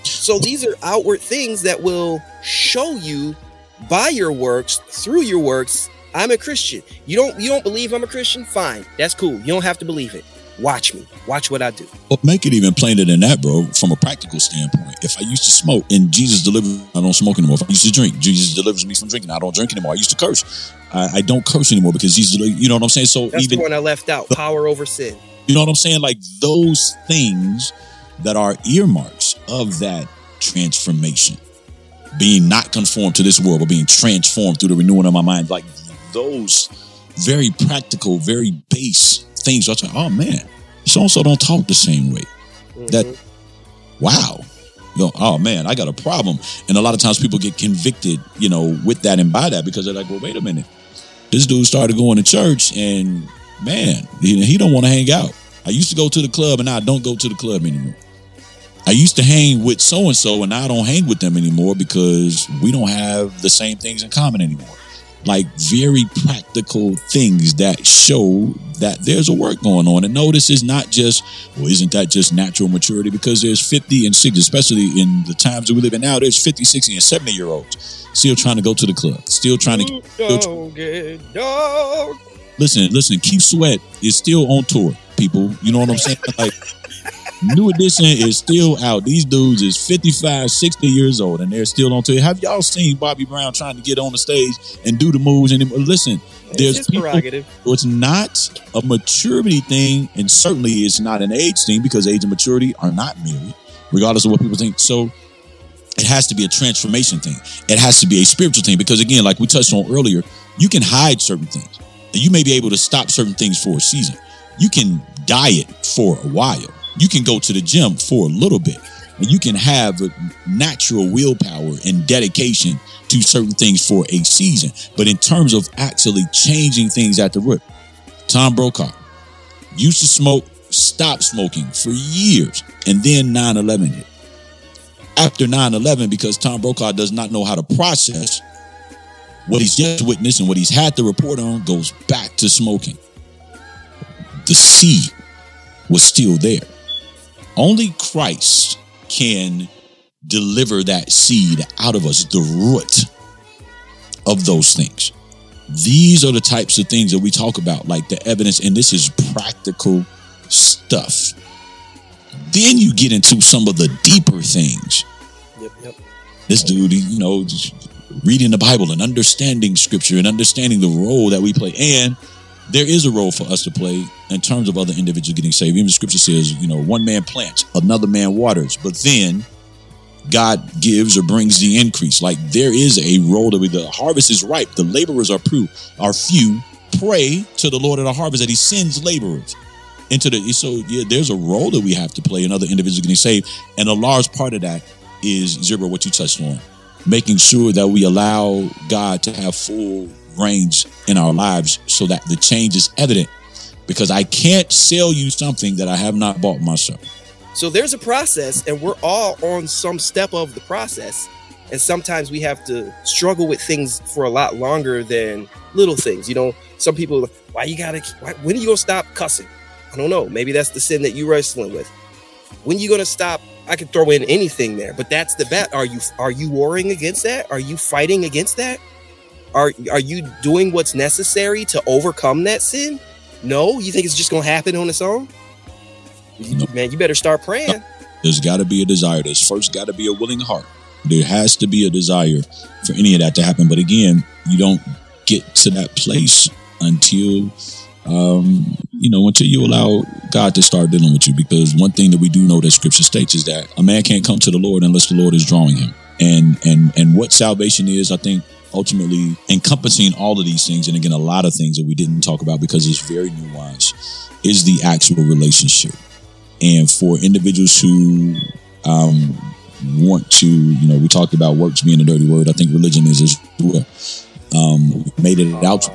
So these are outward things that will show you by your works through your works i'm a christian. You don't you don't believe i'm a christian? Fine. That's cool. You don't have to believe it watch me watch what i do But make it even plainer than that, bro. From a practical standpoint, if I used to smoke and Jesus delivers, I don't smoke anymore. If I used to drink, Jesus delivers me from drinking. I don't drink anymore. I used to curse. I, I don't curse anymore because Jesus, you know what I'm saying. So that's even the one i left out power over sin You know what I'm saying? Like those things that are earmarks of that transformation, being not conformed to this world, but being transformed through the renewing of my mind. Like those very practical, very base things. I like, oh man, so and so don't talk the same way. That- Mhm. Wow. You know, oh man, I got a problem. And a lot of times people get convicted, you know, with that and by that because they're like, well, wait a minute. This dude started going to church and man, he, he don't want to hang out. I used to go to the club and now I don't go to the club anymore. I used to hang with so and so and now I don't hang with them anymore because we don't have the same things in common anymore. Like very practical things that show that there's a work going on. And notice is not just, well, isn't that just natural maturity? Because there's 50 and 60, especially in the times that we live in now, there's 50, 60, and 70 year olds still trying to go to the club, still trying to get dog. listen, listen, Keith Sweat is still on tour, people. You know what I'm saying? Like, New Edition is still out. These dudes is 55, 60 years old, and they're still on tour. Have y'all seen Bobby Brown trying to get on the stage and do the moves? And listen, It's there's people. prerogative. It's not a maturity thing, and certainly it's not an age thing because age and maturity are not married, regardless of what people think. So it has to be a transformation thing. It has to be a spiritual thing because, again, like we touched on earlier, you can hide certain things, and you may be able to stop certain things for a season. You can diet for a while. You can go to the gym for a little bit, and you can have a natural willpower and dedication to certain things for a season. But in terms of actually changing things at the root, Tom Brokaw used to smoke, stopped smoking for years, and then 9 11 hit. After 9 11, because Tom Brokaw does not know how to process what he's just witnessed and what he's had to report on, goes back to smoking. The seed was still there. Only Christ can deliver that seed out of us, the root of those things. These are the types of things that we talk about, like the evidence, and this is practical stuff. Then you get into some of the deeper things. Yep, yep. This dude, you know, just reading the Bible and understanding scripture and understanding the role that we play. And there is a role for us to play in terms of other individuals getting saved. Even the scripture says, you know, one man plants, another man waters, but then God gives or brings the increase. Like there is a role that we, the harvest is ripe, the laborers are few, are few. Pray to the Lord of the harvest that He sends laborers into the. So yeah, there's a role that we have to play in other individuals getting saved, and a large part of that is zero. What you touched on, making sure that we allow God to have full range in our lives, so that the change is evident. Because I can't sell you something that I have not bought myself. So there's a process, and we're all on some step of the process. And sometimes we have to struggle with things for a lot longer than little things. You know, some people, like, why you gotta, why, when are you gonna stop cussing? I don't know. Maybe that's the sin that you're wrestling with. When you gonna stop? I could throw in anything there, but that's the bet. Are you are you warring against that? Are you fighting against that? Are are you doing what's necessary to overcome that sin? No, you think it's just gonna happen on its own? No. Man, you better start praying. There's got to be a desire. There's first got to be a willing heart. There has to be a desire for any of that to happen. But again, you don't get to that place until um, you know, until you allow God to start dealing with you. Because one thing that we do know that Scripture states is that a man can't come to the Lord unless the Lord is drawing him. And and and what salvation is, I think, ultimately encompassing all of these things, and again, a lot of things that we didn't talk about because it's very nuanced, is the actual relationship. And for individuals who um, want to, you know, we talked about works being a dirty word. I think religion is as well. Um, made it out.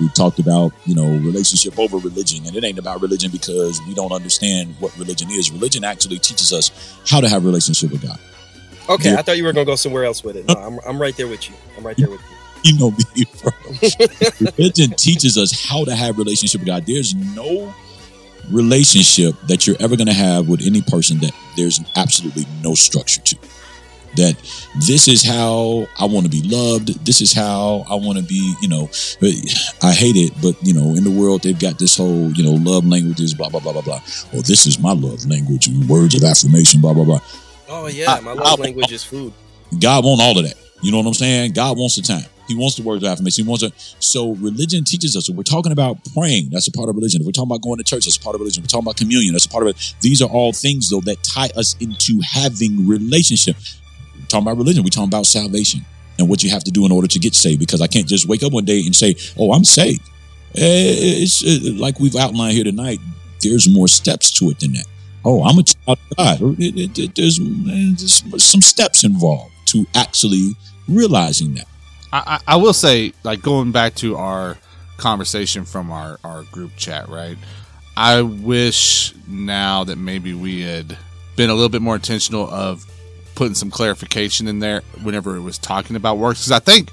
We talked about, you know, relationship over religion, and it ain't about religion because we don't understand what religion is. Religion actually teaches us how to have relationship with God. Okay, Yeah. I thought you were gonna go somewhere else with it. No, I'm, I'm right there with you. I'm right there with you. You know me, bro. religion teaches us how to have relationship with God. There's no relationship that you're ever going to have with any person that there's absolutely no structure to. That this is how I want to be loved. This is how I want to be, you know. I hate it, but you know, in the world they've got this whole, you know, love languages, blah blah blah blah blah. Well, this is my love language, words of affirmation, blah blah blah. Oh yeah, my love I- language is food. God want all of that. You know what I'm saying? God wants the time. He wants the words of affirmation. He wants it. So religion teaches us. We're talking about praying, that's a part of religion. If we're talking about going to church, that's a part of religion. If we're talking about communion, that's a part of it. These are all things though that tie us into having relationship. We're talking about religion. We're talking about salvation and what you have to do in order to get saved. Because I can't just wake up one day and say, "Oh, I'm saved." Eh, It's uh, like we've outlined here tonight. There's more steps to it than that. Oh, I'm a child of God. It- it- it- there's, there's some steps involved to actually realizing that. I, I will say, like going back to our conversation from our, our group chat, right? I wish now that maybe we had been a little bit more intentional of putting some clarification in there whenever it was talking about works. Because I think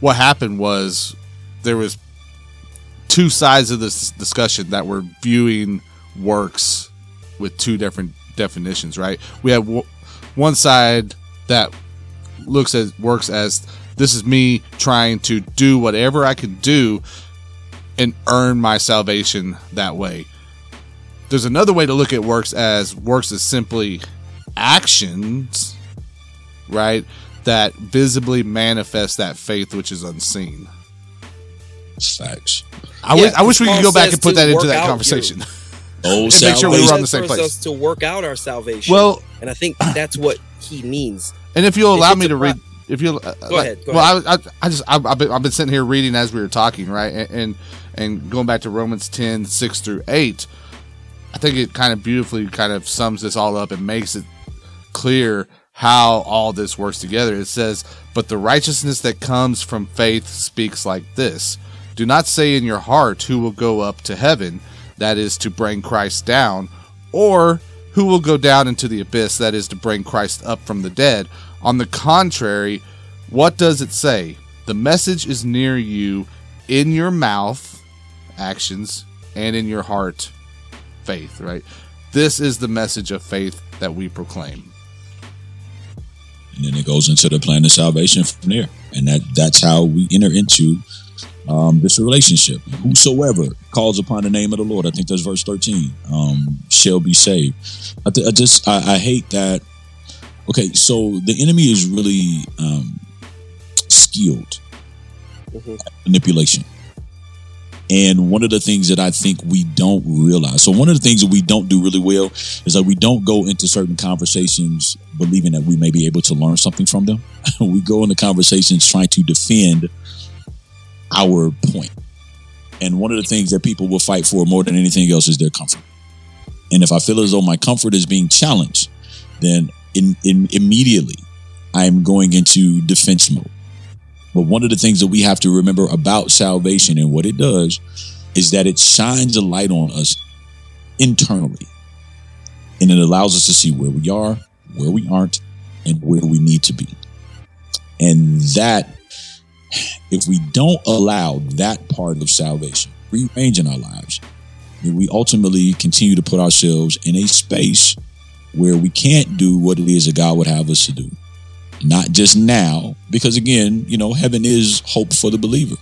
what happened was there was two sides of this discussion that were viewing works with two different definitions, right? We have w- one side that looks at works as this is me trying to do whatever I can do and earn my salvation that way. There's another way to look at works as works as simply actions, right? That visibly manifest that faith which is unseen. Facts. I Yeah, wish, I wish we could go back and put that into that out conversation. Oh, make sure we were on the same place. us to work out our salvation. well, and I think that's what he means. And if you'll allow it's me to pro- read, if you uh, Go ahead, go well, I, I, I just I've, I've, been, I've been sitting here reading as we were talking, right, and and, and going back to Romans 10, 6 through eight. I think it kind of beautifully kind of sums this all up and makes it clear how all this works together. It says, "But the righteousness that comes from faith speaks like this: Do not say in your heart, who will go up to heaven, that is to bring Christ down, or who will go down into the abyss, that is to bring Christ up from the dead. On the contrary, what does it say? The message is near you, in your mouth, actions, and in your heart, faith, right? This is the message of faith that we proclaim. and then it goes into the plan of salvation from there, and that that's how we enter into um, this relationship. Whosoever calls upon the name of the Lord, I think that's verse thirteen, um, shall be saved. I, th- I just I, I hate that. Okay, so the enemy is really um, skilled Mhm. at manipulation. And one of the things that I think we don't realize, so one of the things that we don't do really well is that we don't go into certain conversations believing that we may be able to learn something from them. we go into conversations trying to defend our point. And one of the things that people will fight for more than anything else is their comfort. And if I feel as though my comfort is being challenged, then in, in immediately I'm going into defense mode. But one of the things that we have to remember about salvation and what it does is that it shines a light on us internally. And it allows us to see where we are, where we aren't, and where we need to be. And that, if we don't allow that part of salvation free range in our lives, we ultimately continue to put ourselves in a space where we can't do what it is that God would have us to do. Not just now, because again, you know, heaven is hope for the believer.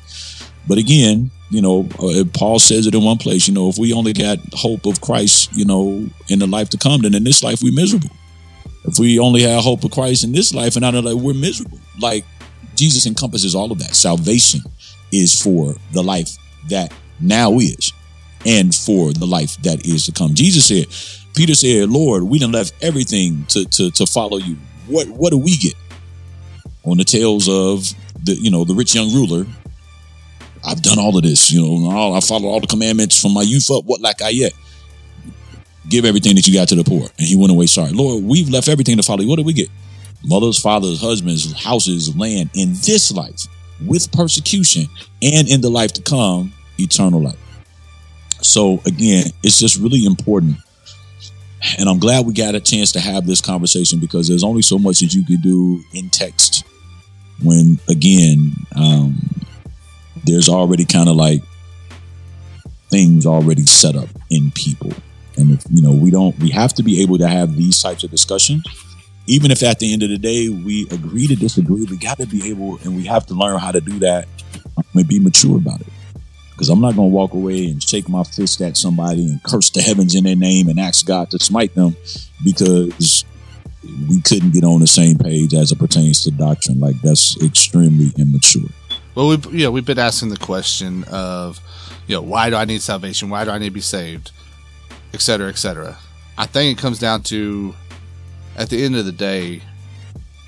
But again, you know, uh, Paul says it in one place, you know, if we only got hope of Christ, you know, in the life to come, then in this life we're miserable. If we only have hope of Christ in this life and not another, we're miserable. Like Jesus encompasses all of that. Salvation is for the life that now is and for the life that is to come. Jesus said, Peter said, Lord, we done left everything to, to, to follow you. What what do we get? On the tails of the you know the rich young ruler, I've done all of this, you know, I followed all the commandments from my youth up. What lack I yet? Give everything that you got to the poor. And he went away sorry. Lord, we've left everything to follow you. What do we get? Mothers, fathers, husbands, houses, land in this life with persecution and in the life to come, eternal life. So again, it's just really important. And I'm glad we got a chance to have this conversation because there's only so much that you could do in text when again, um, there's already kind of like things already set up in people. And if, you know, we don't, we have to be able to have these types of discussions. Even if at the end of the day we agree to disagree, we got to be able, and we have to learn how to do that and be mature about it. Because I'm not going to walk away and shake my fist at somebody and curse the heavens in their name and ask God to smite them because we couldn't get on the same page as it pertains to doctrine. Like that's extremely immature. Well, we you know we've been asking the question of you know why do I need salvation? Why do I need to be saved? Et cetera, et cetera. I think it comes down to at the end of the day,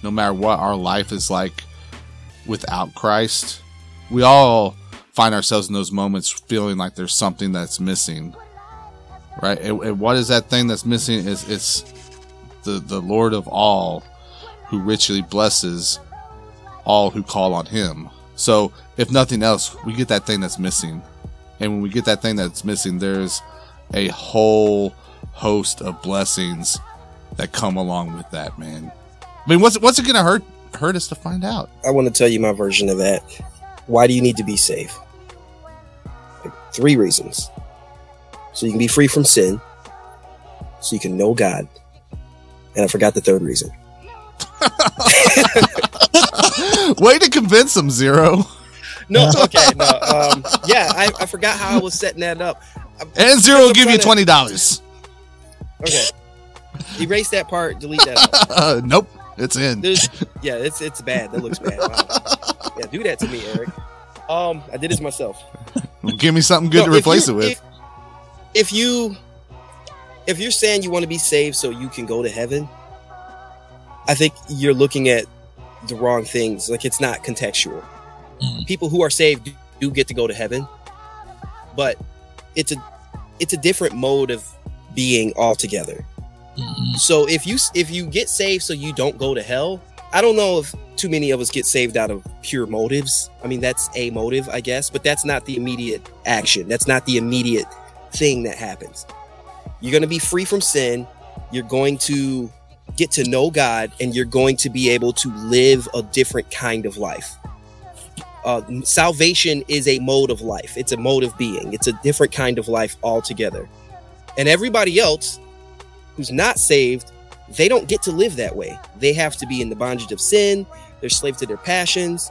no matter what our life is like without Christ, we all find ourselves in those moments feeling like there's something that's missing. Right? And, and what is that thing that's missing? Is it's the the Lord of all who richly blesses all who call on him. So, if nothing else, we get that thing that's missing. And when we get that thing that's missing, there's a whole host of blessings that come along with that, man. I mean, what's what's it going to hurt hurt us to find out? I want to tell you my version of that. Why do you need to be saved? Three reasons. So you can be free from sin, so you can know God. And I forgot the third reason. Way to convince them, Zero. No, okay, no. Um, yeah, I, I forgot how I was setting that up. And Zero will give you twenty dollars. Okay. Erase that part. Delete that. Out. Uh, nope, it's in. There's, yeah, it's it's bad. That looks bad. Wow. Yeah, do that to me, Eric. Um, I did this myself. Give me something good No, to replace you- it with. If, if you if you're saying you want to be saved so you can go to heaven, I think you're looking at the wrong things. Like it's not contextual. Mhm. People who are saved do- do get to go to heaven, but it's a it's a different mode of being altogether. So if you if you get saved so you don't go to hell, I don't know if too many of us get saved out of pure motives. I mean, that's a motive, I guess, but that's not the immediate action. That's not the immediate thing that happens. You're going to be free from sin. You're going to get to know God and you're going to be able to live a different kind of life. Uh, salvation is a mode of life. It's a mode of being. It's a different kind of life altogether. And everybody else who's not saved, they don't get to live that way. They have to be in the bondage of sin. They're slave to their passions.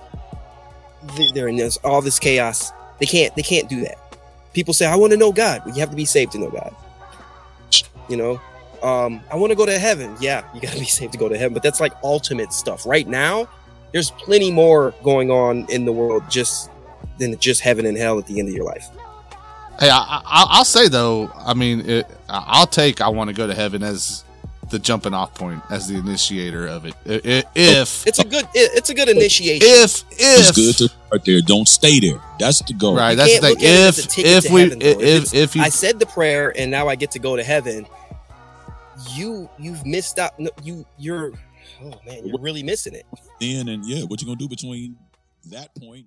They- They're in this, all this chaos. They can't. They can't do that. People say, "I want to know God." You have to be saved to know God. You know, um, I want to go to heaven. Yeah, you got to be saved to go to heaven. But that's like ultimate stuff. Right now, there's plenty more going on in the world just than just heaven and hell at the end of your life. Hey, I, I, I'll say though, I mean, it, I'll take I want to go to heaven as the jumping off point, as the initiator of it. I- I- If It's a good. It's a good initiation. if if It's good to start there. Don't stay there. That's the goal. right, You that's the thing. look at it as If if we heaven. If if if you I said the prayer and now I get to go to heaven. You you've missed out. No, you you're oh man, you're really missing it. Then and yeah, what you gonna do between that point